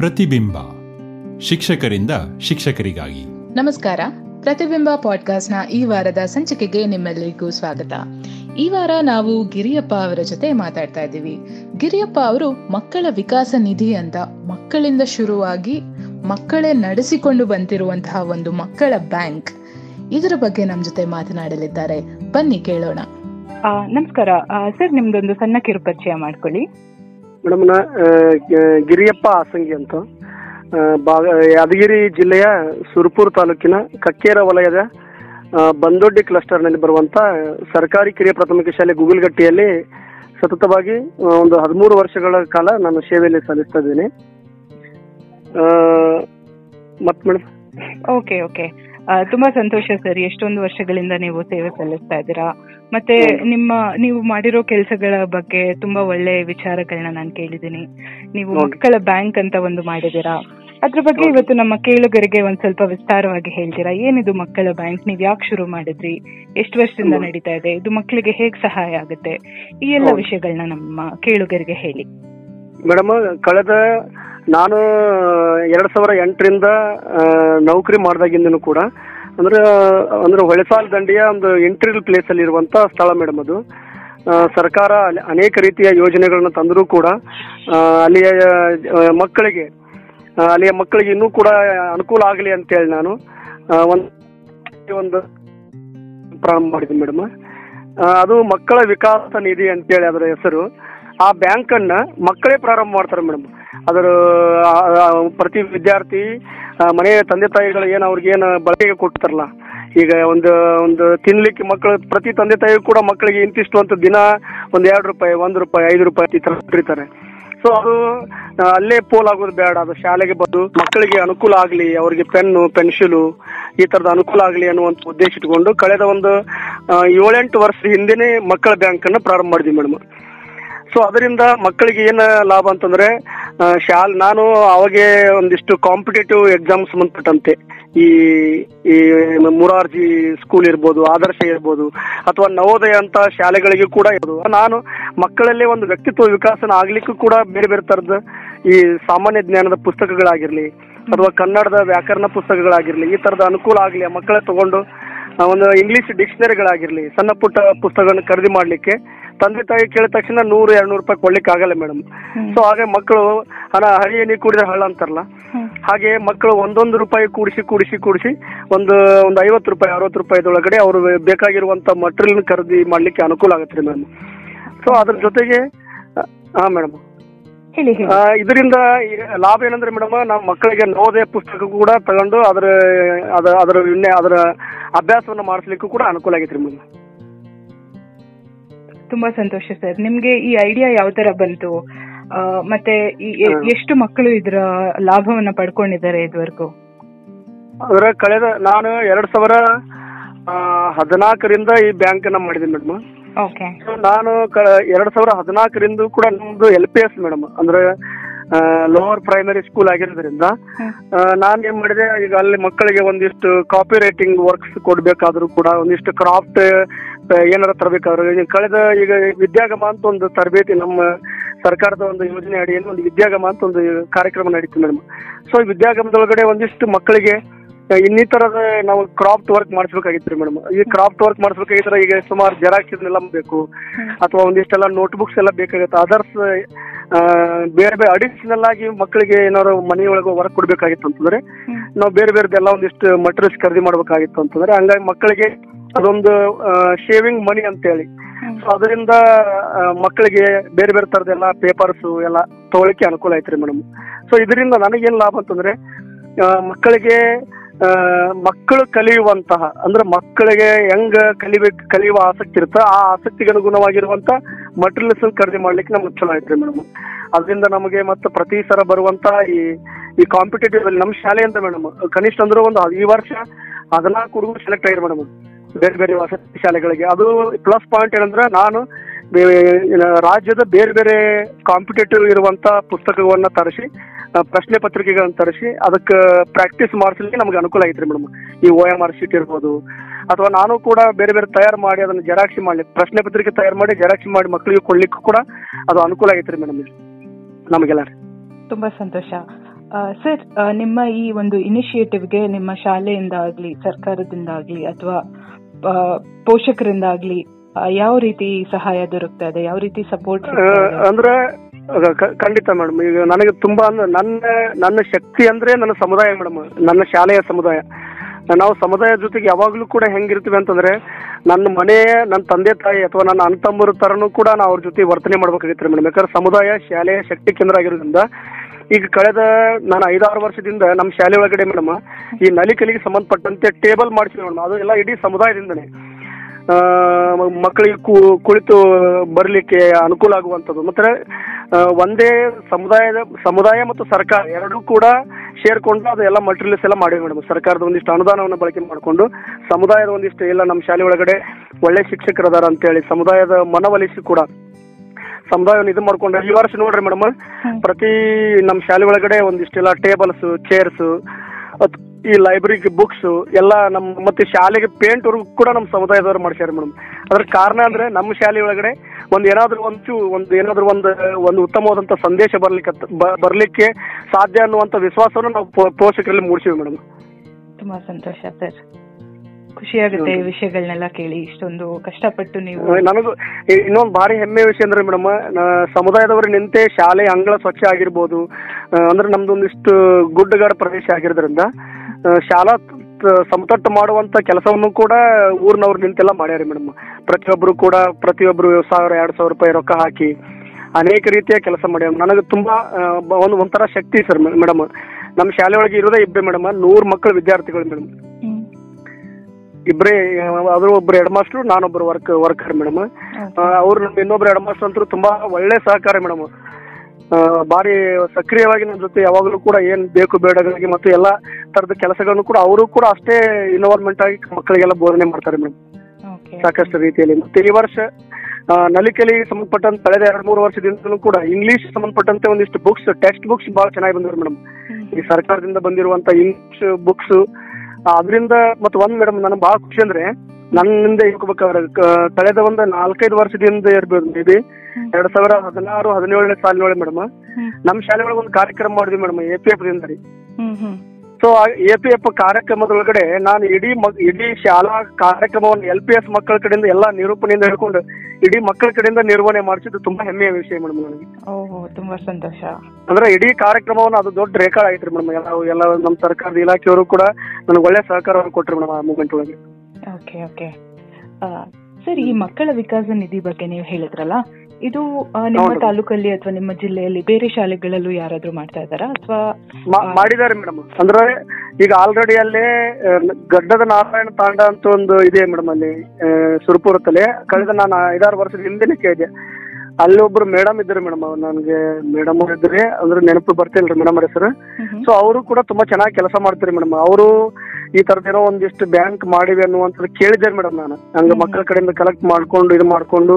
ಪ್ರತಿಬಿಂಬ. ಶಿಕ್ಷಕರಿಂದ ಶಿಕ್ಷಕರಿಗಾಗಿ. ನಮಸ್ಕಾರ. ಪ್ರತಿಬಿಂಬ ಪಾಡ್ಕಾಸ್ಟ್ನ ಈ ವಾರದ ಸಂಚಿಕೆಗೆ ನಿಮ್ಮೆಲ್ಲರಿಗೂ ಸ್ವಾಗತ. ಈ ವಾರ ನಾವು ಗಿರಿಯಪ್ಪ ಅವರ ಜೊತೆ ಮಾತಾಡ್ತಾ ಇದ್ದೀವಿ. ಗಿರಿಯಪ್ಪ ಅವರು ಮಕ್ಕಳ ವಿಕಾಸ ನಿಧಿ ಅಂತ ಮಕ್ಕಳಿಂದ ಶುರುವಾಗಿ ಮಕ್ಕಳೇ ನಡೆಸಿಕೊಂಡು ಬಂದಿರುವಂತಹ ಒಂದು ಮಕ್ಕಳ ಬ್ಯಾಂಕ್. ಇದರ ಬಗ್ಗೆ ನಮ್ಮ ಜೊತೆ ಮಾತನಾಡಲಿದ್ದಾರೆ. ಬನ್ನಿ ಕೇಳೋಣ. ಆ, ನಮಸ್ಕಾರ. ಆ, ಸರ್ ನಿಮ್ದೊಂದು ಸಣ್ಣ ಕಿರು ಪರಿಚಯ ಮಾಡ್ಕೊಳ್ಳಿ. ಮೇಡಮ್ ನಾ ಗಿರಿಯಪ್ಪ ಆಸಂಗಿ ಅಂತ. ಯಾದಗಿರಿ ಜಿಲ್ಲೆಯ ಸುರಪುರ ತಾಲೂಕಿನ ಕಕ್ಕೇರ ವಲಯದ ಬಂದೊಡ್ಡಿ ಕ್ಲಸ್ಟರ್ನಲ್ಲಿ ಬರುವಂತ ಸರ್ಕಾರಿ ಕಿರಿಯ ಪ್ರಾಥಮಿಕ ಶಾಲೆ ಗೂಗಲ್ಗಟ್ಟಿಯಲ್ಲಿ ಸತತವಾಗಿ ಒಂದು ಹದಿಮೂರು ವರ್ಷಗಳ ಕಾಲ ನಾನು ಸೇವೆಯಲ್ಲಿ ಸಲ್ಲಿಸ್ತಾ ಇದ್ದೀನಿ. ಮತ್ತೆ ಮೇಡಮ್ ಓಕೆ ಓಕೆ ತುಂಬಾ ಸಂತೋಷ ಸರ್. ಎಷ್ಟೊಂದು ವರ್ಷಗಳಿಂದ ನೀವು ಸೇವೆ ಸಲ್ಲಿಸ್ತಾ ಇದ್ದೀರಾ? ಮತ್ತೆ ನಿಮ್ಮ ನೀವು ಮಾಡಿರೋ ಕೆಲಸಗಳ ಬಗ್ಗೆ ತುಂಬಾ ಒಳ್ಳೆ ವಿಚಾರಗಳನ್ನ ನಾನು ಕೇಳಿದ್ದೀನಿ. ನೀವು ಮಕ್ಕಳ ಬ್ಯಾಂಕ್ ಅಂತ ಒಂದು ಮಾಡಿದೀರಾ ಅದ್ರ ಬಗ್ಗೆ ಇವತ್ತು ನಮ್ಮ ಕೇಳುಗರಿಗೆ ಒಂದ್ ಸ್ವಲ್ಪ ವಿಸ್ತಾರವಾಗಿ ಹೇಳ್ತೀರಾ? ಏನಿದು ಮಕ್ಕಳ ಬ್ಯಾಂಕ್? ನೀವ್ ಯಾಕೆ ಶುರು ಮಾಡಿದ್ರಿ? ಎಷ್ಟು ವರ್ಷದಿಂದ. ನಡೀತಾ ಇದೆ? ಇದು ಮಕ್ಕಳಿಗೆ ಹೇಗ್ ಸಹಾಯ ಆಗುತ್ತೆ? ಈ ಎಲ್ಲ. ವಿಷಯಗಳನ್ನ ನಮ್ಮ ಕೇಳುಗರಿಗೆ ಹೇಳಿ. ಮೇಡಮ್ ಕಳೆದ ನಾನು ಎರಡ್ ಸಾವಿರ ಎಂಟರಿಂದ ನೌಕರಿ ಮಾಡಿದಾಗಿಂದನು ಕೂಡ, ಅಂದ್ರೆ ಅಂದ್ರೆ ಹೊಳೆಸಾಲ್ ದಂಡಿಯ ಒಂದು ಎಂಟ್ರಿಲ್ ಪ್ಲೇಸ್ ಅಲ್ಲಿ ಇರುವಂತ ಸ್ಥಳ ಮೇಡಮ್ ಅದು. ಸರ್ಕಾರ ಅನೇಕ ರೀತಿಯ ಯೋಜನೆಗಳನ್ನ ತಂದರೂ ಕೂಡ ಅಲ್ಲಿಯ ಮಕ್ಕಳಿಗೆ ಅಲ್ಲಿಯ ಮಕ್ಕಳಿಗೆ ಇನ್ನೂ ಕೂಡ ಅನುಕೂಲ ಆಗಲಿ ಅಂತೇಳಿ ನಾನು ಒಂದು ಪ್ರಾರಂಭ ಮಾಡಿದ್ದೀನಿ ಮೇಡಮ್ ಅದು ಮಕ್ಕಳ ವಿಕಾಸ ನಿಧಿ ಅಂತೇಳಿ ಅದರ ಹೆಸರು. ಆ ಬ್ಯಾಂಕನ್ನ ಮಕ್ಕಳೇ ಪ್ರಾರಂಭ ಮಾಡ್ತಾರೆ ಮೇಡಮ್ ಅದರ ಪ್ರತಿ ವಿದ್ಯಾರ್ಥಿ ಮನೆಯ ತಂದೆ ತಾಯಿಗಳು ಏನು ಅವ್ರಿಗೆ ಏನು ಬಳಕೆಗೆ ಕೊಡ್ತಾರಲ್ಲ? ಈಗ ಒಂದು ಒಂದು ತಿನ್ಲಿಕ್ಕೆ ಮಕ್ಕಳು, ಪ್ರತಿ ತಂದೆ ತಾಯಿ ಕೂಡ ಮಕ್ಕಳಿಗೆ ಇಂತಿಷ್ಟು ಅಂತ ದಿನ ಒಂದ್ ಎರಡು ರೂಪಾಯಿ, ಒಂದು ರೂಪಾಯಿ, ಐದು ರೂಪಾಯಿ ಈ ತರ ಕೊಟ್ಟಿರ್ತಾರೆ. ಸೊ ಅದು ಅಲ್ಲೇ ಪೋಲ್ ಆಗೋದು ಬೇಡ. ಅದು ಶಾಲೆಗೆ ಬಂದು ಮಕ್ಕಳಿಗೆ ಅನುಕೂಲ ಆಗಲಿ, ಅವರಿಗೆ ಪೆನ್ನು, ಪೆನ್ಸಿಲು ಈ ತರದ ಅನುಕೂಲ ಆಗಲಿ ಅನ್ನುವಂತ ಉದ್ದೇಶ ಇಟ್ಕೊಂಡು ಕಳೆದ ಒಂದು ಏಳೆಂಟು ವರ್ಷ ಹಿಂದೆನೆ ಮಕ್ಕಳ ಬ್ಯಾಂಕನ್ನು ಪ್ರಾರಂಭ ಮಾಡಿದ್ವಿ ಮೇಡಮ್. ಸೊ ಅದರಿಂದ ಮಕ್ಕಳಿಗೆ ಏನು ಲಾಭ ಅಂತಂದ್ರೆ ಶಾಲ್ ನಾನು ಅವಾಗೆ ಒಂದಿಷ್ಟು ಕಾಂಪಿಟೇಟಿವ್ ಎಕ್ಸಾಮ್ಸ್ ಸಂಬಂಧಪಟ್ಟಂತೆ ಈ ಈ ಮುರಾರ್ಜಿ ಸ್ಕೂಲ್ ಇರ್ಬೋದು, ಆದರ್ಶ ಇರ್ಬೋದು, ಅಥವಾ ನವೋದಯ ಅಂತ ಶಾಲೆಗಳಿಗೆ ಕೂಡ ಇರ್ಬೋದು. ನಾನು ಮಕ್ಕಳಲ್ಲೇ ಒಂದು ವ್ಯಕ್ತಿತ್ವ ವಿಕಾಸನ ಆಗ್ಲಿಕ್ಕೂ ಕೂಡ ಬೇರೆ ಬೇರೆ ತರದ ಈ ಸಾಮಾನ್ಯ ಜ್ಞಾನದ ಪುಸ್ತಕಗಳಾಗಿರ್ಲಿ, ಅಥವಾ ಕನ್ನಡದ ವ್ಯಾಕರಣ ಪುಸ್ತಕಗಳಾಗಿರ್ಲಿ, ಈ ತರದ ಅನುಕೂಲ ಆಗಲಿ ಮಕ್ಕಳೇ ತಗೊಂಡು ಒಂದು ಇಂಗ್ಲಿಷ್ ಡಿಕ್ಷನರಿಗಳಾಗಿರ್ಲಿ ಸಣ್ಣ ಪುಟ್ಟ ಪುಸ್ತಕಗಳನ್ನ ಖರೀದಿ ಮಾಡ್ಲಿಕ್ಕೆ ತಂದೆ ತಾಯಿ ಕೇಳಿದ ತಕ್ಷಣ ನೂರು ಎರಡು ನೂರು ರೂಪಾಯಿ ಕೊಡ್ಲಿಕ್ಕೆ ಆಗಲ್ಲ ಮೇಡಮ್ ಸೊ ಹಾಗೆ ಮಕ್ಕಳು ಹಣ ಹರಿಯ ನೀರು ಕುಡಿದ್ರೆ ಹಳ್ಳ ಅಂತಾರಲ್ಲ? ಹಾಗೆ ಮಕ್ಕಳು ಒಂದೊಂದು ರೂಪಾಯಿ ಕೂಡಿಸಿ ಕೂಡಿಸಿ ಕೂಡಿಸಿ ಒಂದು ಒಂದು ಐವತ್ತು ರೂಪಾಯಿ ಅರವತ್ತು ರೂಪಾಯಿದೊಳಗಡೆ ಅವರು ಬೇಕಾಗಿರುವಂತ ಮಟೀರಿಯಲ್ ಖರೀದಿ ಮಾಡ್ಲಿಕ್ಕೆ ಅನುಕೂಲ ಆಗುತ್ತೆ ರೀ ಮೇಡಮ್ ಸೊ ಅದ್ರ ಜೊತೆಗೆ ಹಾ ಮೇಡಮ್ ಇದರಿಂದ ಲಾಭ ಏನಂದ್ರೆ ಮೇಡಮ್ ನಾವು ಮಕ್ಕಳಿಗೆ ನವೋದಯ ಪುಸ್ತಕ ಕೂಡ ತಗೊಂಡು ಅದರ ಅದ- ಅದರ ವಿನ್ಯ ಅದರ ಅಭ್ಯಾಸವನ್ನು ಮಾಡಿಸ್ಲಿಕ್ಕೂ ಕೂಡ ಅನುಕೂಲ ಆಗೈತ್ರಿ ಮೇಡಮ್ ತುಂಬಾ ಸಂತೋಷ ಸರ್. ನಿಮ್ಗೆ ಈ ಐಡಿಯಾ ಯಾವ ತರ ಬಂತು? ಮತ್ತೆ. ಎಷ್ಟು ಮಕ್ಕಳು ಇದರ ಲಾಭವನ್ನ ಪಡ್ಕೊಂಡಿದ್ದಾರೆ ಇದುವರೆಗೂ? ಅದರ ಕಳೆದ ನಾನು ಎರಡ್ ಸಾವಿರ ಹದಿನಾಲ್ಕರಿಂದ ಈ ಬ್ಯಾಂಕ್ನ ಮಾಡಿದ್ದೀನಿ ಮೇಡಮ್ ನಾನು ಎರಡ್ ಸಾವಿರ ಹದಿನಾಲ್ಕರಿಂದ ಕೂಡ ನಮ್ದು ಎಲ್ ಪಿ ಎಸ್ ಮೇಡಮ್ ಅಂದ್ರೆ ಲೋವರ್ ಪ್ರೈಮರಿ ಸ್ಕೂಲ್ ಆಗಿರೋದ್ರಿಂದ. ನಾನು ಏನ್ ಮಾಡಿದೆ ಈಗ ಅಲ್ಲಿ ಮಕ್ಕಳಿಗೆ ಒಂದಿಷ್ಟು ಕಾಪಿ ರೈಟಿಂಗ್ ವರ್ಕ್ಸ್ ಕೊಡ್ಬೇಕಾದ್ರೂ ಕೂಡ ಒಂದಿಷ್ಟು ಕ್ರಾಫ್ಟ್ ಏನಾರ ತರಬೇಕಾದ್ರೆ ಈಗ ಕಳೆದ ಈಗ ವಿದ್ಯಾಗಮ ಅಂತ ಒಂದು ತರಬೇತಿ ನಮ್ಮ ಸರ್ಕಾರದ ಒಂದು ಯೋಜನೆ ಅಡಿಯಲ್ಲಿ ಒಂದು ವಿದ್ಯಾಗಮ ಅಂತ ಒಂದು ಕಾರ್ಯಕ್ರಮ ನಡೀತು ಮೇಡಮ್ ಸೊ ಈ ವಿದ್ಯಾಗಮದೊಳಗಡೆ ಒಂದಿಷ್ಟು ಮಕ್ಕಳಿಗೆ ಇನ್ನಿತರದ ನಾವು ಕ್ರಾಫ್ಟ್ ವರ್ಕ್ ಮಾಡಿಸ್ಬೇಕಾಗಿತ್ತು ಮೇಡಮ್. ಈ ಕ್ರಾಫ್ಟ್ ವರ್ಕ್ ಮಾಡಿಸ್ಬೇಕಾಗಿದ್ರೆ ಈಗ ಸುಮಾರು ಜೆರಾಕ್ಸ್ ಇದನ್ನೆಲ್ಲ ಬೇಕು ಅಥವಾ ಒಂದಿಷ್ಟೆಲ್ಲ ನೋಟ್ಬುಕ್ಸ್ ಎಲ್ಲ ಬೇಕಾಗುತ್ತೆ. ಅದರ್ಸ್ ಬೇರೆ ಬೇರೆ ಅಡಿಷನಲ್ ಆಗಿ ಮಕ್ಕಳಿಗೆ ಏನಾದ್ರು ಮನೆಯೊಳಗೆ ವರ್ಕ್ ಕೊಡ್ಬೇಕಾಗಿತ್ತು ಅಂತಂದ್ರೆ ನಾವು ಬೇರೆ ಬೇರೆದೆಲ್ಲ ಒಂದಿಷ್ಟು ಮಟೀರಿಯಲ್ಸ್ ಖರೀದಿ ಮಾಡ್ಬೇಕಾಗಿತ್ತು ಅಂತಂದ್ರೆ ಹಂಗಾಗಿ ಮಕ್ಕಳಿಗೆ ಅದೊಂದು ಶೇವಿಂಗ್ ಮನಿ ಅಂತ ಹೇಳಿ ಸೊ ಅದರಿಂದ ಮಕ್ಕಳಿಗೆ ಬೇರೆ ಬೇರೆ ತರದೆಲ್ಲ ಪೇಪರ್ಸ್ ಎಲ್ಲ ತಗೊಳ್ಳಿಕ್ಕೆ ಅನುಕೂಲ ಐತ್ರಿ ಮೇಡಮ್ ಸೊ ಇದರಿಂದ ನನಗೇನ್ ಲಾಭ ಅಂತಂದ್ರೆ ಮಕ್ಕಳಿಗೆ ಮಕ್ಕಳು ಕಲಿಯುವಂತಹ, ಅಂದ್ರೆ ಮಕ್ಕಳಿಗೆ ಹೆಂಗ ಕಲಿಬೇಕು, ಕಲಿಯುವ ಆಸಕ್ತಿ ಇರುತ್ತೋ ಆ ಆಸಕ್ತಿಗೆ ಅನುಗುಣವಾಗಿರುವಂತ ಮಟೀರಿಯಲ್ಸ್ ಖರೀದಿ ಮಾಡ್ಲಿಕ್ಕೆ ನಮ್ಗೆ ಚಲೋ ಐತ್ರಿ ಮೇಡಮ್. ಅದರಿಂದ ನಮಗೆ ಮತ್ತೆ ಪ್ರತಿ ಸಲ ಬರುವಂತ ಈ ಈ ಕಾಂಪಿಟೇಟಿವ್ ಅಲ್ಲಿ ನಮ್ಮ ಶಾಲೆಯಿಂದ ಮೇಡಮ್, ಕನಿಷ್ಠ ಅಂದ್ರೆ ಒಂದು ಈ ವರ್ಷ ಹದಿನಾಲ್ಕು ಹುಡುಗರು ಸೆಲೆಕ್ಟ್ ಆಗಿರ್ ಮೇಡಮ್. ಬೇರೆ ಬೇರೆ ವಸತಿ ಶಾಲೆಗಳಿಗೆ. ಅದು ಪ್ಲಸ್ ಪಾಯಿಂಟ್ ಏನಂದ್ರೆ ನಾನು ರಾಜ್ಯದ ಬೇರೆ ಬೇರೆ ಕಾಂಪಿಟೇಟಿವ್ ಇರುವಂತ ಪುಸ್ತಕವನ್ನ ತರಿಸಿ ಪ್ರಶ್ನೆ ಪತ್ರಿಕೆಗಳನ್ನ ತರಿಸಿ ಅದಕ್ಕೆ ಪ್ರಾಕ್ಟೀಸ್ ಮಾಡಿಸ್ಲಿಕ್ಕೆ ನಮ್ಗೆ ಅನುಕೂಲ ಆಗೈತ್ರಿ ಮೇಡಮ್. ಈ ಓ ಎಂ ಆರ್ ಶೀಟ್ ಇರ್ಬೋದು ಅಥವಾ ನಾನು ಕೂಡ ಬೇರೆ ಬೇರೆ ತಯಾರು ಮಾಡಿ ಅದನ್ನ ಜೆರಾಕ್ಸಿ ಮಾಡಿ ಪ್ರಶ್ನೆ ಪತ್ರಿಕೆ ತಯಾರು ಮಾಡಿ ಜೆರಾಕ್ಸಿ ಮಾಡಿ ಮಕ್ಕಳಿಗೆ ಕೊಡ್ಲಿಕ್ಕೂ ಕೂಡ ಅದು ಅನುಕೂಲ ಆಗೈತ್ರಿ ಮೇಡಮ್ ನಮಗೆಲ್ಲ ತುಂಬಾ ಸಂತೋಷ. ಸರ್ ನಿಮ್ಮ ಈ ಒಂದು ಇನಿಷಿಯೇಟಿವ್ಗೆ ನಿಮ್ಮ ಶಾಲೆಯಿಂದ ಆಗ್ಲಿ ಸರ್ಕಾರದಿಂದ ಆಗ್ಲಿ ಅಥವಾ ಪೋಷಕರಿಂದ ಆಗ್ಲಿ ಯಾವ ರೀತಿ ಸಹಾಯ ದೊರಕ್ತಾ ಇದೆ? ಯಾವ ರೀತಿ ಸಪೋರ್ಟ್ ಅಂದ್ರೆ ಖಂಡಿತ ಮೇಡಮ್. ಈಗ ನನಗೆ ತುಂಬಾ ಅಂದ್ರೆ ನನ್ನ ನನ್ನ ಶಕ್ತಿ ಅಂದ್ರೆ ನನ್ನ ಸಮುದಾಯ ಮೇಡಮ್. ನನ್ನ ಶಾಲೆಯ ಸಮುದಾಯ. ನಾವು ಸಮುದಾಯ ಜೊತೆಗೆ ಯಾವಾಗ್ಲೂ ಕೂಡ ಹೆಂಗಿರ್ತೀವಿ ಅಂತಂದ್ರೆ, ನನ್ನ ಮನೆ, ನನ್ನ ತಂದೆ ತಾಯಿ ಅಥವಾ ನನ್ನ ಅಣ್ಣ ತಮ್ಮರ ತರನು ಕೂಡ ನಾವು ಅವ್ರ ಜೊತೆ ವರ್ತನೆ ಮಾಡ್ಬೇಕಾಗಿತ್ತು ಮೇಡಮ್. ಯಾಕಂದ್ರೆ ಸಮುದಾಯ ಶಾಲೆಯ ಶಕ್ತಿ ಕೇಂದ್ರ ಆಗಿರೋದ್ರಿಂದ, ಈಗ ಕಳೆದ ನಾನು ಐದಾರು ವರ್ಷದಿಂದ ನಮ್ಮ ಶಾಲೆ ಒಳಗಡೆ ಮೇಡಮ್, ಈ ನಲಿಕಲಿಗೆ ಸಂಬಂಧಪಟ್ಟಂತೆ ಟೇಬಲ್ ಮಾಡಿಸಿದ್ವಿ ಮೇಡಮ್. ಅದು ಎಲ್ಲ ಇಡೀ ಸಮುದಾಯದಿಂದನೇ. ಮಕ್ಕಳಿಗೆ ಕುಳಿತು ಬರಲಿಕ್ಕೆ ಅನುಕೂಲ ಆಗುವಂಥದ್ದು. ಮತ್ತೆ ಒಂದೇ ಸಮುದಾಯದ ಸಮುದಾಯ ಮತ್ತು ಸರ್ಕಾರ ಎರಡೂ ಕೂಡ ಸೇರ್ಕೊಂಡು ಅದೆಲ್ಲ ಮಟೀರಿಯಲ್ಸ್ ಎಲ್ಲ ಮಾಡಿವಿ ಮೇಡಮ್. ಸರ್ಕಾರದ ಒಂದಿಷ್ಟು ಅನುದಾನವನ್ನು ಬಳಕೆ ಮಾಡಿಕೊಂಡು ಸಮುದಾಯದ ಒಂದಿಷ್ಟು ಎಲ್ಲ ನಮ್ಮ ಶಾಲೆ ಒಳಗಡೆ ಒಳ್ಳೆ ಶಿಕ್ಷಕರದಾರ ಅಂತೇಳಿ ಸಮುದಾಯದ ಮನವೊಲಿಸಿ ಕೂಡ ಸಮುದಾಯವನ್ನು ಇದು ಮಾಡ್ಕೊಂಡು ಈ ವರ್ಷ ನೋಡ್ರಿ ಮೇಡಮ್, ಪ್ರತಿ ನಮ್ಮ ಶಾಲೆ ಒಳಗಡೆ ಒಂದಿಷ್ಟೆಲ್ಲ ಟೇಬಲ್ಸ್ ಚೇರ್ಸ್ ಈ ಲೈಬ್ರರಿ ಬುಕ್ಸ್ ಎಲ್ಲ ನಮ್ಮ ಮತ್ತೆ ಶಾಲೆಗೆ ಪೇಂಟ್ ವರ್ಕ್ ಕೂಡ ನಮ್ಮ ಸಮುದಾಯದವರು ಮಾಡ್ಸ್ಯಾರ ಮೇಡಮ್. ಅದ್ರ ಕಾರಣ ಅಂದ್ರೆ ನಮ್ಮ ಶಾಲೆ ಒಳಗಡೆ ಒಂದ್ ಏನಾದ್ರೂ ಒಂದು ಒಂದು ಏನಾದ್ರೂ ಒಂದು ಒಂದು ಉತ್ತಮವಾದಂತ ಸಂದೇಶ ಬರ್ಲಿಕ್ಕೆ ಬರ್ಲಿಕ್ಕೆ ಸಾಧ್ಯ ಅನ್ನುವಂತ ವಿಶ್ವಾಸವನ್ನು ನಾವು ಪೋಷಕರಲ್ಲಿ ಮೂಡಿಸಿವಿ ಮೇಡಮ್. ತುಂಬಾ ಸಂತೋಷ ಸರ್. ಖುಷಿಯಾಗುತ್ತೆ ಈ ವಿಷಯಗಳನ್ನೆಲ್ಲ ಕೇಳಿ. ಇಷ್ಟೊಂದು ಕಷ್ಟಪಟ್ಟು ನೀವು ನನಗೂ ಇನ್ನೊಂದು ಭಾರಿ ಹೆಮ್ಮೆ ವಿಷಯ ಅಂದ್ರೆ ಮೇಡಮ್ ಸಮುದಾಯದವರು ನಿಂತೆ ಶಾಲೆ ಅಂಗಳ ಸ್ವಚ್ಛ ಆಗಿರ್ಬೋದು ಅಂದ್ರೆ ನಮ್ದು ಒಂದಿಷ್ಟು ಗುಡ್ಡಗಾಡ ಪ್ರದೇಶ ಆಗಿರೋದ್ರಿಂದ ಶಾಲಾ ಸಮತಟ್ಟು ಮಾಡುವಂತ ಕೆಲಸವನ್ನು ಕೂಡ ಊರಿನವ್ರು ನಿಂತೆಲ್ಲ ಮಾಡ್ಯಾರ ಮೇಡಮ್. ಪ್ರತಿಯೊಬ್ರು ಕೂಡ ಪ್ರತಿಯೊಬ್ರು ಸಾವಿರ ಎರಡ್ ಸಾವಿರ ರೂಪಾಯಿ ರೊಕ್ಕ ಹಾಕಿ ಅನೇಕ ರೀತಿಯ ಕೆಲಸ ಮಾಡ್ಯಾರ. ನನಗೆ ತುಂಬಾ ಒಂದು ಒಂಥರ ಶಕ್ತಿ ಸರ್ ಮೇಡಮ್. ನಮ್ಮ ಶಾಲೆ ಒಳಗೆ ಇರೋದೇ ಇಬ್ಬರೇ ಮೇಡಮ್. ನೂರು ಮಕ್ಕಳು ವಿದ್ಯಾರ್ಥಿಗಳು ಮೇಡಮ್. ಇಬ್ಬರೇ ಅದ್ರ ಒಬ್ರು ಹೆಡ್ ಮಾಸ್ಟರ್ ನಾನೊಬ್ರು ವರ್ಕ್ ವರ್ಕರ್ ಮೇಡಮ್. ಅವ್ರು ನಮ್ಮ ಇನ್ನೊಬ್ರು ಹೆಡ್ ಮಾಸ್ಟರ್ ಅಂತೂ ತುಂಬಾ ಒಳ್ಳೆ ಸಹಕಾರ ಮೇಡಮ್. ಬಾರಿ ಸಕ್ರಿಯವಾಗಿ ನಮ್ಮ ಜೊತೆ ಯಾವಾಗಲೂ ಕೂಡ ಏನ್ ಬೇಕು ಬೇಡಗಳಿಗೆ ಮತ್ತು ಎಲ್ಲಾ ತರದ ಕೆಲಸಗಳನ್ನು ಕೂಡ ಅವರು ಕೂಡ ಅಷ್ಟೇ ಇನ್ವಾಲ್ವ್ಮೆಂಟ್ ಆಗಿ ಮಕ್ಕಳಿಗೆಲ್ಲ ಬೋಧನೆ ಮಾಡ್ತಾರೆ ಮೇಡಮ್ ಸಾಕಷ್ಟು ರೀತಿಯಲ್ಲಿ. ಮತ್ತೆ ಈ ವರ್ಷ ನಲಿಕಲಿ ಸಂಬಂಧಪಟ್ಟಂತ ಕಳೆದ ಎರಡ್ ಮೂರು ವರ್ಷದಿಂದಲೂ ಕೂಡ ಇಂಗ್ಲಿಷ್ ಸಂಬಂಧಪಟ್ಟಂತೆ ಒಂದಿಷ್ಟು ಬುಕ್ಸ್ ಟೆಕ್ಸ್ಟ್ ಬುಕ್ಸ್ ಬಹಳ ಚೆನ್ನಾಗಿ ಬಂದಿವೆ ಮೇಡಮ್ ಈ ಸರ್ಕಾರದಿಂದ ಬಂದಿರುವಂತ ಇಂಗ್ಲಿಷ್ ಬುಕ್ಸ್ ಅದರಿಂದ ಮತ್ತೆ ಒಂದ್ ಮೇಡಮ್ ನನಗೆ ಬಹಳ ಖುಷಿ ಅಂದ್ರೆ ನನ್ನಿಂದ ಹೇಳ್ಕೋಬೇಕಾದ್ರೆ ಕಳೆದ ಒಂದು ನಾಲ್ಕೈದು ವರ್ಷದಿಂದ ಇರ್ಬೋದು ಮೇ ಬಿ ಎರಡ್ ಸಾವಿರ ಹದಿನಾರು ಹದಿನೇಳನೇ ಸಾಲಿನೊಳಗೆ ಮೇಡಮ್ ನಮ್ ಶಾಲೆ ಒಳಗೆ ಒಂದು ಕಾರ್ಯಕ್ರಮ ಮಾಡಿದ್ವಿ ಮೇಡಮ್ ಎ ಪಿ ಎಫ್ ದಿಂದ ರೀ. ಸೊ ಎ ಪಿ ಎಫ್ ಕಾರ್ಯಕ್ರಮದೊಳಗಡೆ ನಾನು ಇಡೀ ಇಡೀ ಶಾಲಾ ಕಾರ್ಯಕ್ರಮವನ್ನು ಎಲ್ ಪಿ ಎಸ್ ಮಕ್ಕಳ ಕಡೆಯಿಂದ ಎಲ್ಲಾ ನಿರೂಪಣೆಯಿಂದ ಹೇಳ್ಕೊಂಡು ಇಡೀ ಮಕ್ಕಳ ಕಡೆಯಿಂದ ನಿರ್ವಹಣೆ ಮಾಡಿಸಿದ್ದು ತುಂಬಾ ಹೆಮ್ಮೆಯ ವಿಷಯ ಮೇಡಮ್ ನನಗೆ ಓಹೋ ತುಂಬಾ ಸಂತೋಷ. ಅಂದ್ರೆ ಇಡೀ ಕಾರ್ಯಕ್ರಮವನ್ನು ಅದು ದೊಡ್ಡ ರೇಖಾ ಐತ್ರಿ ಮೇಡಮ್ ಎಲ್ಲ ಎಲ್ಲ ನಮ್ಮ ಸರ್ಕಾರದ ಇಲಾಖೆಯವರು ಕೂಡ ನನಗೆ ಒಳ್ಳೆ ಸಹಕಾರವನ್ನು ಕೊಟ್ಟರು ಮೇಡಮ್ ಆ ಮೂಮೆಂಟ್ ಒಳಗೆ. Okay okay. ಸರ್ ಈ ಮಕ್ಕಳ ವಿಕಾಸ ನಿಧಿ ಬಗ್ಗೆ ನೀವು ಹೇಳಿದ್ರಲ್ಲ ಇದು ನಿಮ್ಮ. ತಾಲೂಕಲ್ಲಿ ಅಥವಾ ನಿಮ್ಮ ಜಿಲ್ಲೆಯಲ್ಲಿ ಬೇರೆ ಶಾಲೆಗಳಲ್ಲೂ ಯಾರಾದ್ರೂ ಮಾಡ್ತಾ ಇದ್ದಾರಾ? ಅಥವಾ ಮಾಡಿದ್ದಾರೆ ಮೇಡಮ್. ಅಂದ್ರೆ ಈಗ ಆಲ್ರೆಡಿ ಅಲ್ಲಿ ಗಡ್ಡದ ನಾರಾಯಣ ತಾಂಡ ಅಂತ ಒಂದು ಇದೆ ಮೇಡಮ್ ಅಲ್ಲಿ ಸುರಪುರದಲ್ಲಿ ಕಳೆದ ನಾನು ಐದಾರು ವರ್ಷದ ಹಿಂದೆನೆ ಕೇಳಿದೆ. ಅಲ್ಲಿ ಒಬ್ರು ಮೇಡಮ್ ಇದ್ರು ಮೇಡಮ್ ನನಗೆ ಮೇಡಮ್ ಇದ್ರಿ ಅಂದ್ರೆ ನೆನಪು ಬರ್ತಿಲ್ರಿ ಮೇಡಮ್ ಹೆಸರು. ಸೊ ಅವರು ಕೂಡ ತುಂಬಾ ಚೆನ್ನಾಗಿ ಕೆಲಸ ಮಾಡ್ತಾರೆ ಮೇಡಮ್. ಅವರು ಈ ತರದೇನೋ ಒಂದಿಷ್ಟು ಬ್ಯಾಂಕ್ ಮಾಡಿವೆ ಅನ್ನುವಂಥದ್ದು ಕೇಳಿದ್ದೆ ಮೇಡಮ್ ನಾನು. ಹಂಗ ಮಕ್ಕಳ ಕಡೆಯಿಂದ ಕಲೆಕ್ಟ್ ಮಾಡ್ಕೊಂಡು ಇದು ಮಾಡ್ಕೊಂಡು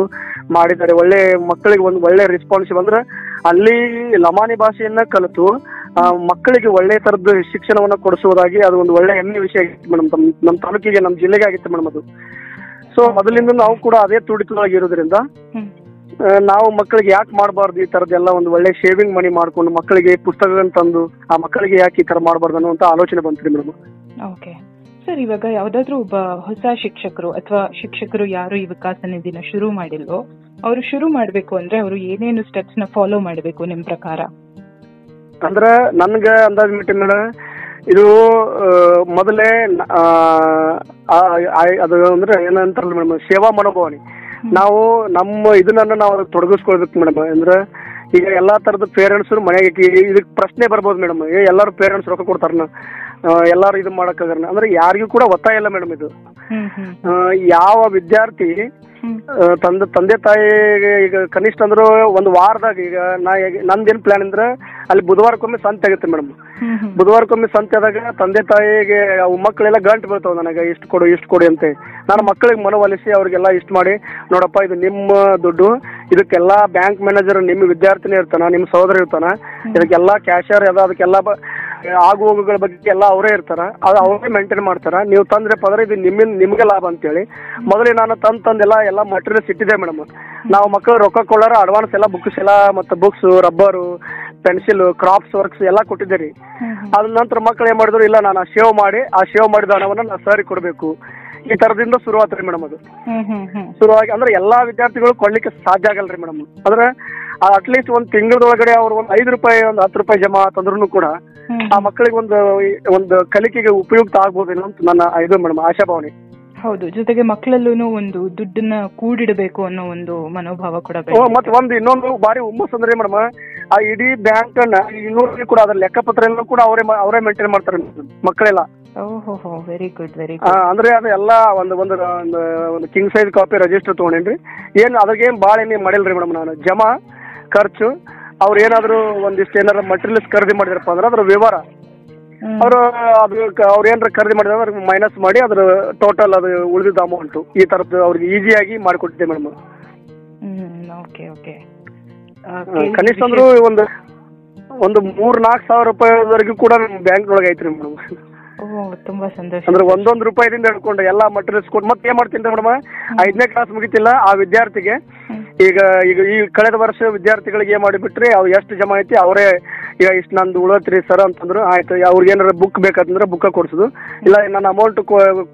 ಮಾಡಿದ್ದಾರೆ. ಒಳ್ಳೆ ಮಕ್ಕಳಿಗೆ ಒಂದು ಒಳ್ಳೆ ರೆಸ್ಪಾನ್ಸಿವ್ ಅಂದ್ರೆ ಅಲ್ಲಿ ಲಮಾನಿ ಭಾಷೆಯನ್ನ ಕಲಿತು ಆ, ಮಕ್ಕಳಿಗೆ ಒಳ್ಳೆ ತರದ ಶಿಕ್ಷಣವನ್ನ ಕೊಡಿಸುವುದಾಗಿ ಅದು ಒಂದು ಒಳ್ಳೆ ಹೆಮ್ಮೆ ವಿಷಯ ಆಗಿತ್ತು ಮೇಡಮ್ ನಮ್ಮ ತಾಲೂಕಿಗೆ ನಮ್ಮ ಜಿಲ್ಲೆಗೆ ಆಗಿತ್ತು ಮೇಡಮ್ ಅದು. ಸೊ ಮೊದಲಿಂದ ನಾವು ಕೂಡ ಅದೇ ತುಡಿತವಾಗಿರೋದ್ರಿಂದ ನಾವು ಮಕ್ಕಳಿಗೆ ಯಾಕೆ ಮಾಡಬಾರ್ದು ಈ ತರದೆಲ್ಲ ಒಂದು ಒಳ್ಳೆ ಶೇವಿಂಗ್ ಮನಿ ಮಾಡ್ಕೊಂಡು ಮಕ್ಕಳಿಗೆ ಪುಸ್ತಕಗಳನ್ನ ತಂದು ಆ ಮಕ್ಕಳಿಗೆ ಯಾಕೆ ಈ ತರ ಮಾಡಬಾರ್ದು ಅನ್ನುವಂತ ಆಲೋಚನೆ ಬಂತು ಮೇಡಮ್. ಓಕೆ. ಸರ್ ಇವಾಗ ಯಾವ್ದಾದ್ರು ಒಬ್ಬ ಹೊಸ ಶಿಕ್ಷಕರು ಅಥವಾ ಶಿಕ್ಷಕರು ಯಾರು ಈ ವಿಕಾಸ ನಿಧಿನ ಶುರು ಮಾಡಿಲ್ವೋ ಅವರು ಶುರು ಮಾಡಬೇಕು ಅಂದ್ರೆ ಅವರು ಏನೇನು ಸ್ಟೆಪ್ಸ್ನ ಫಾಲೋ ಮಾಡಬೇಕು ನಿಮ್ ಪ್ರಕಾರ? ಅಂದ್ರ ನನ್ಗ ಅಂದಾಜ್ ಮೇಡಮ್ ಇದು ಮೊದಲೇ ಅದು ಅಂದ್ರೆ ಏನಂತಾರಲ್ಲ ಮೇಡಮ್ ಸೇವಾ ಮನೋಭಾವನೆ. ನಾವು ನಮ್ಮ ಇದನ್ನ ನಾವು ಅದಕ್ಕೆ ತೊಡಗಿಸ್ಕೊಳ್ಬೇಕು ಮೇಡಮ್. ಅಂದ್ರೆ ಈಗ ಎಲ್ಲಾ ತರದ ಪೇರೆಂಟ್ಸ್ ಮನೆಗೆ ಇದಕ್ಕೆ ಇದಕ್ ಪ್ರಶ್ನೆ ಬರ್ಬೋದು ಮೇಡಮ್. ಏ ಎಲ್ಲಾರು ಪೇರೆಂಟ್ಸ್ ರೊಕ್ಕ ಕೊಡ್ತಾರನ? ಎಲ್ಲಾರು ಇದು ಮಾಡಕ್ಕಾಗಲ್ಲ ಅಂದ್ರೆ ಯಾರಿಗೂ ಕೂಡ ಒತ್ತಾಯ ಇಲ್ಲ ಮೇಡಮ್ ಇದು. ಯಾವ ವಿದ್ಯಾರ್ಥಿ ತಂದೆ ತಂದೆ ತಾಯಿ ಈಗ ಕನಿಷ್ಠ ಅಂದ್ರು ಒಂದು ವಾರದಾಗ ಈಗ ನಾ ನಂದೇನ್ ಪ್ಲಾನ್ ಅಂದ್ರೆ ಅಲ್ಲಿ ಬುಧವಾರಕ್ಕೊಮ್ಮೆ ಸಂತೆ ಆಗುತ್ತೆ ಮೇಡಮ್. ಬುಧವಾರಕ್ಕೊಮ್ಮೆ ಸಂತೆ ಆದಾಗ ತಂದೆ ತಾಯಿಗೆ ಅವು ಮಕ್ಕಳೆಲ್ಲ ಗಂಟು ಬೀಳ್ತಾವ ನನಗೆ ಇಷ್ಟು ಕೊಡು ಇಷ್ಟು ಕೊಡು ಅಂತ. ನಾನು ಮಕ್ಕಳಿಗೆ ಮನವೊಲಿಸಿ ಅವ್ರಿಗೆಲ್ಲ ಇಷ್ಟು ಮಾಡಿ ನೋಡಪ್ಪ ಇದು ನಿಮ್ಮ ದುಡ್ಡು ಇದಕ್ಕೆಲ್ಲ ಬ್ಯಾಂಕ್ ಮ್ಯಾನೇಜರ್ ನಿಮ್ಮ ವಿದ್ಯಾರ್ಥಿನಿ ಇರ್ತಾನ ನಿಮ್ಮ ಸಹೋದರ ಇರ್ತಾನ ಇದಕ್ಕೆಲ್ಲ ಕ್ಯಾಶಿಯರ್ ಅದ ಅದಕ್ಕೆಲ್ಲ ಆಗು ಹೋಗುಗಳ ಬಗ್ಗೆ ಎಲ್ಲ ಅವರೇ ಇರ್ತಾರ. ಅದು ಅವರೇ ಮೇಂಟೈನ್ ಮಾಡ್ತಾರ. ನೀವು ತಂದ್ರೆ ಪದ್ರೆ ಇದು ನಿಮ್ಮ ನಿಮ್ಗೆ ಲಾಭ ಅಂತೇಳಿ. ಮೊದಲೇ ನಾನು ತಂದ್ ತಂದೆಲ್ಲ ಎಲ್ಲ ಮಟೀರಿಯಲ್ಸ್ ಇಟ್ಟಿದೆ ಮೇಡಮ್. ನಾವು ಮಕ್ಕಳು ರೊಕ್ಕ ಕೊಳ್ಳಾರ ಅಡ್ವಾನ್ಸ್ ಎಲ್ಲ ಬುಕ್ಸ್ ಎಲ್ಲ ಮತ್ತೆ books rubber pencil crafts works ಎಲ್ಲ ಕೊಟ್ಟಿದ್ದೆ ರೀ ಅದ ನಂತರ ಮಕ್ಕಳು ಏನ್ ಮಾಡಿದ್ರು ಇಲ್ಲ ನಾನು ಶೇವ್ ಮಾಡಿ ಆ ಶೇವ್ ಮಾಡಿದ ಹಣವನ್ನ ನಾನು ಸರಿ ಕೊಡಬೇಕು. ಈ ತರದಿಂದ ಶುರುವಾತ್ರಿ ಮೇಡಮ್ ಅದು. ಶುರುವಾಗಿ ಅಂದ್ರೆ ಎಲ್ಲಾ ವಿದ್ಯಾರ್ಥಿಗಳು ಕೊಡ್ಲಿಕ್ಕೆ ಸಾಧ್ಯ ಆಗಲ್ರಿ ಮೇಡಮ್. ಅಂದ್ರೆ ಅಟ್ಲೀಸ್ಟ್ ಒಂದ್ ತಿಂಗಳದೊಳಗಡೆ ಅವ್ರು ಒಂದ್ ಐದು ರೂಪಾಯಿ ಒಂದ್ ಹತ್ತು ರೂಪಾಯಿ ಜಮಾ ತಂದ್ರು ಕೂಡ ಆ ಮಕ್ಕಳಿಗೆ ಒಂದು ಒಂದು ಕಲಿಕೆಗೆ ಉಪಯುಕ್ತ ಆಗ್ಬೋದೇನೋ ಅಂತ ನನ್ನ ಇದು ಮೇಡಮ್ ಆಶಾಭಾವನೆ. ಹೌದು ಜೊತೆಗೆ ಮಕ್ಕಳಲ್ಲೂ ಒಂದು ದುಡ್ಡನ್ನ ಕೂಡಿಡಬೇಕು ಅನ್ನೋ ಒಂದು ಮನೋಭಾವ ಕೂಡ ಮತ್ತೆ ಒಂದು ಇನ್ನೊಂದು ಬಾರಿ ಹುಮ್ಮಸ್ ಅಂದ್ರೆ ಮೇಡಮ್ ಆ ಇಡೀ ಬ್ಯಾಂಕ್ ಅನ್ನ ಇನ್ನೂರು ಕೂಡ ಅದ್ರ ಲೆಕ್ಕಪತ್ರ ಎಲ್ಲ ಕೂಡ ಅವರೇ ಅವರೇ ಮೇಂಟೈನ್ ಮಾಡ್ತಾರೆ. ಮಕ್ಕಳೆಲ್ಲ. ಓಹೋಹೋ ವೆರಿ ಗುಡ್ ವೆರಿ ಗುಡ್ ಅಂದ್ರೆ ಅದು ಎಲ್ಲ ಒಂದು ಒಂದು ಒಂದು ಕಿಂಗ್ ಸೈಜ್ ಕಾಪಿ ರಿಜಿಸ್ಟರ್ ತೊಗೊಂಡೇನ್ರಿ. ಏನು ಏನ್ ಬಾಳ ಮಾಡಿಲ್ರಿ ಮೇಡಮ್ ನಾನು. ಜಮಾ ಖರ್ಚು. ಅವ್ರು ಏನಾದ್ರು ಒಂದಿಷ್ಟು ಏನಾರ ಮಟೀರಿಯಲ್ಸ್ ಖರೀದಿ ಮಾಡಿದ್ರಪ್ಪ ಅಂದ್ರೆ ಅದ್ರ ವಿವರ ಅವರು ಅದು ಅವ್ರ ಏನಾರ ಖರೀದಿ ಮಾಡಿದ್ರೆ ಅದ್ರ ಮೈನಸ್ ಮಾಡಿ ಅದ್ರ ಟೋಟಲ್ ಅದು ಉಳಿದಿದ್ದ ಅಮೌಂಟ್ ಈ ತರದ್ದು ಅವ್ರಿಗೆ ಈಸಿಯಾಗಿ ಮಾಡಿಕೊಟ್ಟಿದ್ದೆ ಮೇಡಮ್. ಓಕೆ ಓಕೆ ಕನಿಷ್ಠ ಅಂದ್ರೂ ಒಂದು ಒಂದು ಮೂರ್ ನಾಲ್ಕ್ ಸಾವಿರ ರೂಪಾಯಿವರೆಗೂ ಕೂಡ ನಮ್ ಬ್ಯಾಂಕ್ ಒಳಗೆ ಐತ್ರಿ ಮೇಡಮ್. ತುಂಬಾ ಸಂತೋಷ. ಅಂದ್ರೆ ಒಂದೊಂದು ರೂಪಾಯಿದಿಂದ ಹಿಡ್ಕೊಂಡು ಎಲ್ಲಾ ಮಟೀರಿಯಲ್ಸ್ ಕೊಟ್ಟು ಮತ್ತೆ ಏನ್ ಮಾಡ್ತೀನಿ ಮೇಡಮ್? ಐದನೇ ಕ್ಲಾಸ್ ಮುಗಿತಿಲ್ಲ ಆ ವಿದ್ಯಾರ್ಥಿಗೆ ಈಗ ಈಗ ಈ ಕಳೆದ ವರ್ಷ ವಿದ್ಯಾರ್ಥಿಗಳಿಗೆ ಏನ್ ಮಾಡಿಬಿಟ್ರಿ ಅವು ಎಷ್ಟು ಜಮಾ ಐತಿ ಅವರೇ, ಈಗ ಇಷ್ಟು ನಂದು ಉಳತ್ರಿ ಸರ್ ಅಂತಂದ್ರು, ಆಯ್ತು, ಅವ್ರಿಗೆ ಏನಾರ ಬುಕ್ ಬೇಕಂತಂದ್ರೆ ಬುಕ್ ಕೊಡ್ಸುದು. ಇಲ್ಲ, ನನ್ನ ಅಮೌಂಟ್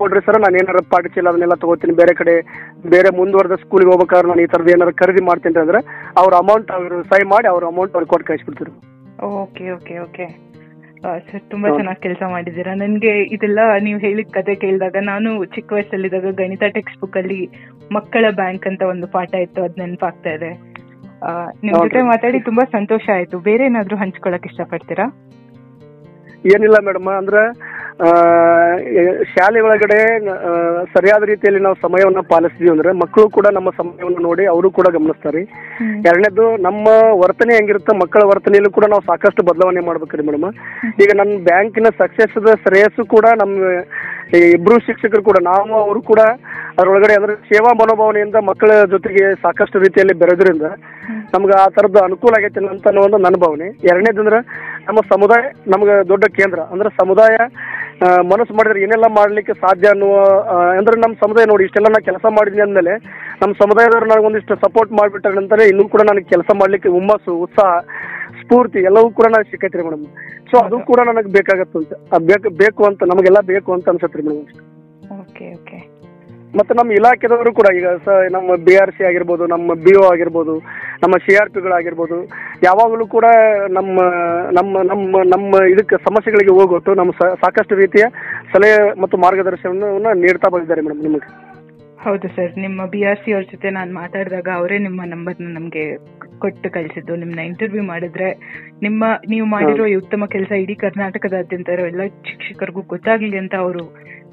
ಕೊಡ್ರಿ ಸರ್, ನಾನು ಏನಾರ ಪಾರ್ಟಿ ಚೀಲ ಅದನ್ನೆಲ್ಲ ತಗೋತೀನಿ, ಬೇರೆ ಕಡೆ, ಬೇರೆ ಮುಂದುವರೆದ ಸ್ಕೂಲಿಗೆ ಹೋಗ್ಬೇಕಾದ್ರೆ ನಾನು ಈ ಥರದ್ದು ಏನಾರ ಖರೀದಿ ಮಾಡ್ತೀನಿ ಅಂದ್ರೆ ಅವ್ರ ಅಮೌಂಟ್ ಅವ್ರು ಸೈ ಮಾಡಿ ಅವ್ರ ಅಮೌಂಟ್ ಅವ್ರಿಗೆ ಕೊಟ್ಟು ಕಳಿಸ್ಬಿಡ್ತಾರೆ. ಓಕೆ ಓಕೆ ಓಕೆ ಸರ್ ತುಂಬಾ ಚೆನ್ನಾಗಿ ಕೆಲಸ ಮಾಡಿದ್ದೀರಾ? ನನ್ಗೆ ಇದೆಲ್ಲ ನೀವು ಹೇಳಿದ ಕತೆ ಕೇಳಿದಾಗ ನಾನು ಚಿಕ್ಕ ವಯಸ್ಸಲ್ಲಿದ್ದಾಗ ಗಣಿತ ಟೆಕ್ಸ್ಟ್ ಬುಕ್ ಅಲ್ಲಿ ಮಕ್ಕಳ ಬ್ಯಾಂಕ್ ಅಂತ ಒಂದು ಪಾಠ ಇತ್ತು ಅದ್ ನೆನಪಾಗ್ತಾ ಇದೆ. ನಿಮ್ ಜೊತೆ ಮಾತಾಡಿ ತುಂಬಾ ಸಂತೋಷ ಆಯ್ತು. ಬೇರೆ ಏನಾದ್ರು ಹಂಚ್ಕೊಳಕ್ ಇಷ್ಟಪಡ್ತೀರಾ? ಏನಿಲ್ಲ ಮೇಡಮ್ ಅಂದ್ರೆ ಶಾಲೆ ಒಳಗಡೆ ಸರಿಯಾದ ರೀತಿಯಲ್ಲಿ ನಾವು ಸಮಯವನ್ನು ಪಾಲಿಸಿದೀವಿ ಅಂದ್ರೆ ಮಕ್ಕಳು ಕೂಡ ನಮ್ಮ ಸಮಯವನ್ನು ನೋಡಿ ಅವರು ಕೂಡ ಗಮನಿಸ್ತಾರೆ. ಎರಡನೇದು ನಮ್ಮ ವರ್ತನೆ ಹೆಂಗಿರುತ್ತೆ ಮಕ್ಕಳ ವರ್ತನೆಯಲ್ಲೂ ಕೂಡ ನಾವು ಸಾಕಷ್ಟು ಬದಲಾವಣೆ ಮಾಡ್ಬೇಕ್ರಿ ಮೇಡಮ್. ಈಗ ನನ್ನ ಬ್ಯಾಂಕಿನ ಸಕ್ಸಸ್ ಶ್ರೇಯಸ್ಸು ಕೂಡ ನಮ್ಮ ಇಬ್ರು ಶಿಕ್ಷಕರು ಕೂಡ ನಾವು ಅವರು ಕೂಡ ಅದರೊಳಗಡೆ ಅಂದ್ರೆ ಸೇವಾ ಮನೋಭಾವನೆಯಿಂದ ಮಕ್ಕಳ ಜೊತೆಗೆ ಸಾಕಷ್ಟು ರೀತಿಯಲ್ಲಿ ಬೆರೆದ್ರಿಂದ ನಮ್ಗೆ ಆ ಥರದ ಅನುಕೂಲ ಆಗೈತೆ ಅಂತ ಅನ್ನೋ ಒಂದು ನನ್ನ ಭಾವನೆ. ಎರಡನೇದು ಅಂದ್ರೆ ನಮ್ಮ ಸಮುದಾಯ ನಮ್ಗೆ ದೊಡ್ಡ ಕೇಂದ್ರ. ಅಂದ್ರೆ ಸಮುದಾಯ ಮನಸ್ಸು ಮಾಡಿದ್ರೆ ಏನೆಲ್ಲ ಮಾಡ್ಲಿಕ್ಕೆ ಸಾಧ್ಯ ಅನ್ನುವ ಅಂದ್ರೆ ನಮ್ಮ ಸಮುದಾಯ ನೋಡಿ, ಇಷ್ಟೆಲ್ಲ ನಾ ಕೆಲಸ ಮಾಡಿದ್ನಿ ಅಂದಮೇಲೆ ನಮ್ಮ ಸಮುದಾಯದವ್ರು ನನಗೆ ಒಂದಿಷ್ಟು ಸಪೋರ್ಟ್ ಮಾಡಿಬಿಟ್ಟ ಅಂತಾರೆ ಇನ್ನೂ ಕೂಡ ನನಗೆ ಕೆಲಸ ಮಾಡ್ಲಿಕ್ಕೆ ಹುಮ್ಮಸ್ಸು, ಉತ್ಸಾಹ, ಸ್ಫೂರ್ತಿ ಎಲ್ಲವೂ ಕೂಡ ನನಗೆ ಸಿಕ್ಕೈತ್ರಿ ಮೇಡಮ್. ಸೊ ಅದು ಕೂಡ ನನಗೆ ಬೇಕಾಗತ್ತಂತೆ. ಬೇಕು ಬೇಕು ಅಂತ, ನಮಗೆಲ್ಲ ಬೇಕು ಅಂತ ಅನ್ಸತ್ರಿ ಮೇಡಮ್ ಓಕೆ ಓಕೆ ಮತ್ತೆ ನಮ್ಮ ಇಲಾಖೆದವರು ಕೂಡ ಈಗ ಸ ನಮ್ಮ ಬಿ ಆರ್ ಸಿ ಆಗಿರ್ಬೋದು, ನಮ್ಮ ಬಿ ಒ ಆಗಿರ್ಬೋದು, ನಮ್ಮ ಸಿ ಆರ್ ಪಿಗಳಾಗಿರ್ಬೋದು ಯಾವಾಗಲೂ ಕೂಡ ನಮ್ಮ ನಮ್ಮ ನಮ್ಮ ನಮ್ಮ ಇದಕ್ಕೆ ಸಮಸ್ಯೆಗಳಿಗೆ ಹೋಗೊಟ್ಟು ನಮ್ಮ ಸಾಕಷ್ಟು ರೀತಿಯ ಸಲಹೆ ಮತ್ತು ಮಾರ್ಗದರ್ಶನವನ್ನು ನೀಡ್ತಾ ಬಂದಿದ್ದಾರೆ ಮೇಡಮ್ ನಿಮಗೆ. ಹೌದು ಸರ್ ನಿಮ್ಮ ಬಿ ಆರ್ ಸಿ ಅವ್ರ ಜೊತೆ ನಾನು ಮಾತಾಡಿದಾಗ ಅವರೇ ನಿಮ್ಮ ನಂಬರ್ನ ನಮಗೆ ಕೊಟ್ಟು ಕಳಿಸಿದ್ದು. ನಿಮ್ಮನ್ನ ಇಂಟರ್ವ್ಯೂ ಮಾಡಿದ್ರೆ ನಿಮ್ಮ ನೀವು ಮಾಡಿರೋ ಈ ಉತ್ತಮ ಕೆಲಸ ಇಡೀ ಕರ್ನಾಟಕದಾದ್ಯಂತ ಇರೋ ಎಲ್ಲ ಶಿಕ್ಷಕರಿಗೂ ಗೊತ್ತಾಗ್ಲಿ ಅಂತ ಅವರು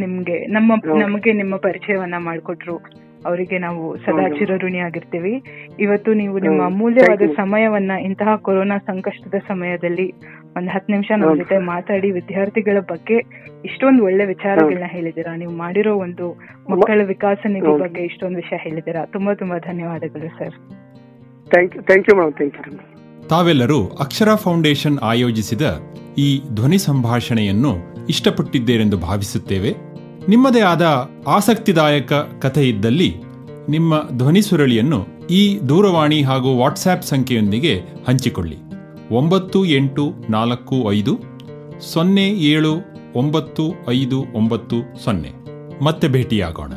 ನಿಮ್ಗೆ ನಮ್ಮ ನಮಗೆ ನಿಮ್ಮ ಪರಿಚಯವನ್ನ ಮಾಡಿಕೊಟ್ರು. ಅವರಿಗೆ ನಾವು ಸದಾ ಚಿರಋಣಿಯಾಗಿರ್ತೀವಿ ಚಿರಋಣಿ ಆಗಿರ್ತೀವಿ. ಇವತ್ತು ನೀವು ನಿಮ್ಮ ಅಮೂಲ್ಯವಾದ ಸಮಯವನ್ನ ಇಂತಹ ಕೊರೋನಾ ಸಂಕಷ್ಟದ ಸಮಯದಲ್ಲಿ ಒಂದ್ ಹತ್ತು ನಿಮಿಷ ನಮ್ಮ ಜೊತೆ ಮಾತಾಡಿ ವಿದ್ಯಾರ್ಥಿಗಳ ಬಗ್ಗೆ ಇಷ್ಟೊಂದು ಒಳ್ಳೆ ವಿಚಾರಗಳನ್ನ ಹೇಳಿದಿರಾ ನೀವು ಮಾಡಿರೋ ಒಂದು ಮಕ್ಕಳ ವಿಕಾಸ ನಿಧಿ ಬಗ್ಗೆ ಇಷ್ಟೊಂದು ವಿಷಯ ಹೇಳಿದಿರಾ ತುಂಬಾ ತುಂಬಾ ಧನ್ಯವಾದಗಳು sir. Thank you thank you madam thank you. ತಾವೆಲ್ಲರೂ ಅಕ್ಷರ ಫೌಂಡೇಶನ್ ಆಯೋಜಿಸಿದ ಈ ಧ್ವನಿ ಸಂಭಾಷಣೆಯನ್ನು ಇಷ್ಟಪಟ್ಟಿದ್ದೇರೆಂದು ಭಾವಿಸುತ್ತೇವೆ. ನಿಮ್ಮದೇ ಆದ ಆಸಕ್ತಿದಾಯಕ ಕಥೆ ಇದ್ದಲ್ಲಿ ನಿಮ್ಮ ಧ್ವನಿ ಸುರಳಿಯನ್ನು ಈ ದೂರವಾಣಿ ಹಾಗೂ ವಾಟ್ಸ್ಆ್ಯಪ್ ಸಂಖ್ಯೆಯೊಂದಿಗೆ ಹಂಚಿಕೊಳ್ಳಿ. ಒಂಬತ್ತು ಎಂಟು ನಾಲ್ಕು ಐದು ಸೊನ್ನೆ ಏಳು ಒಂಬತ್ತು ಐದು ಒಂಬತ್ತು ಸೊನ್ನೆ. ಮತ್ತೆ ಭೇಟಿಯಾಗೋಣ.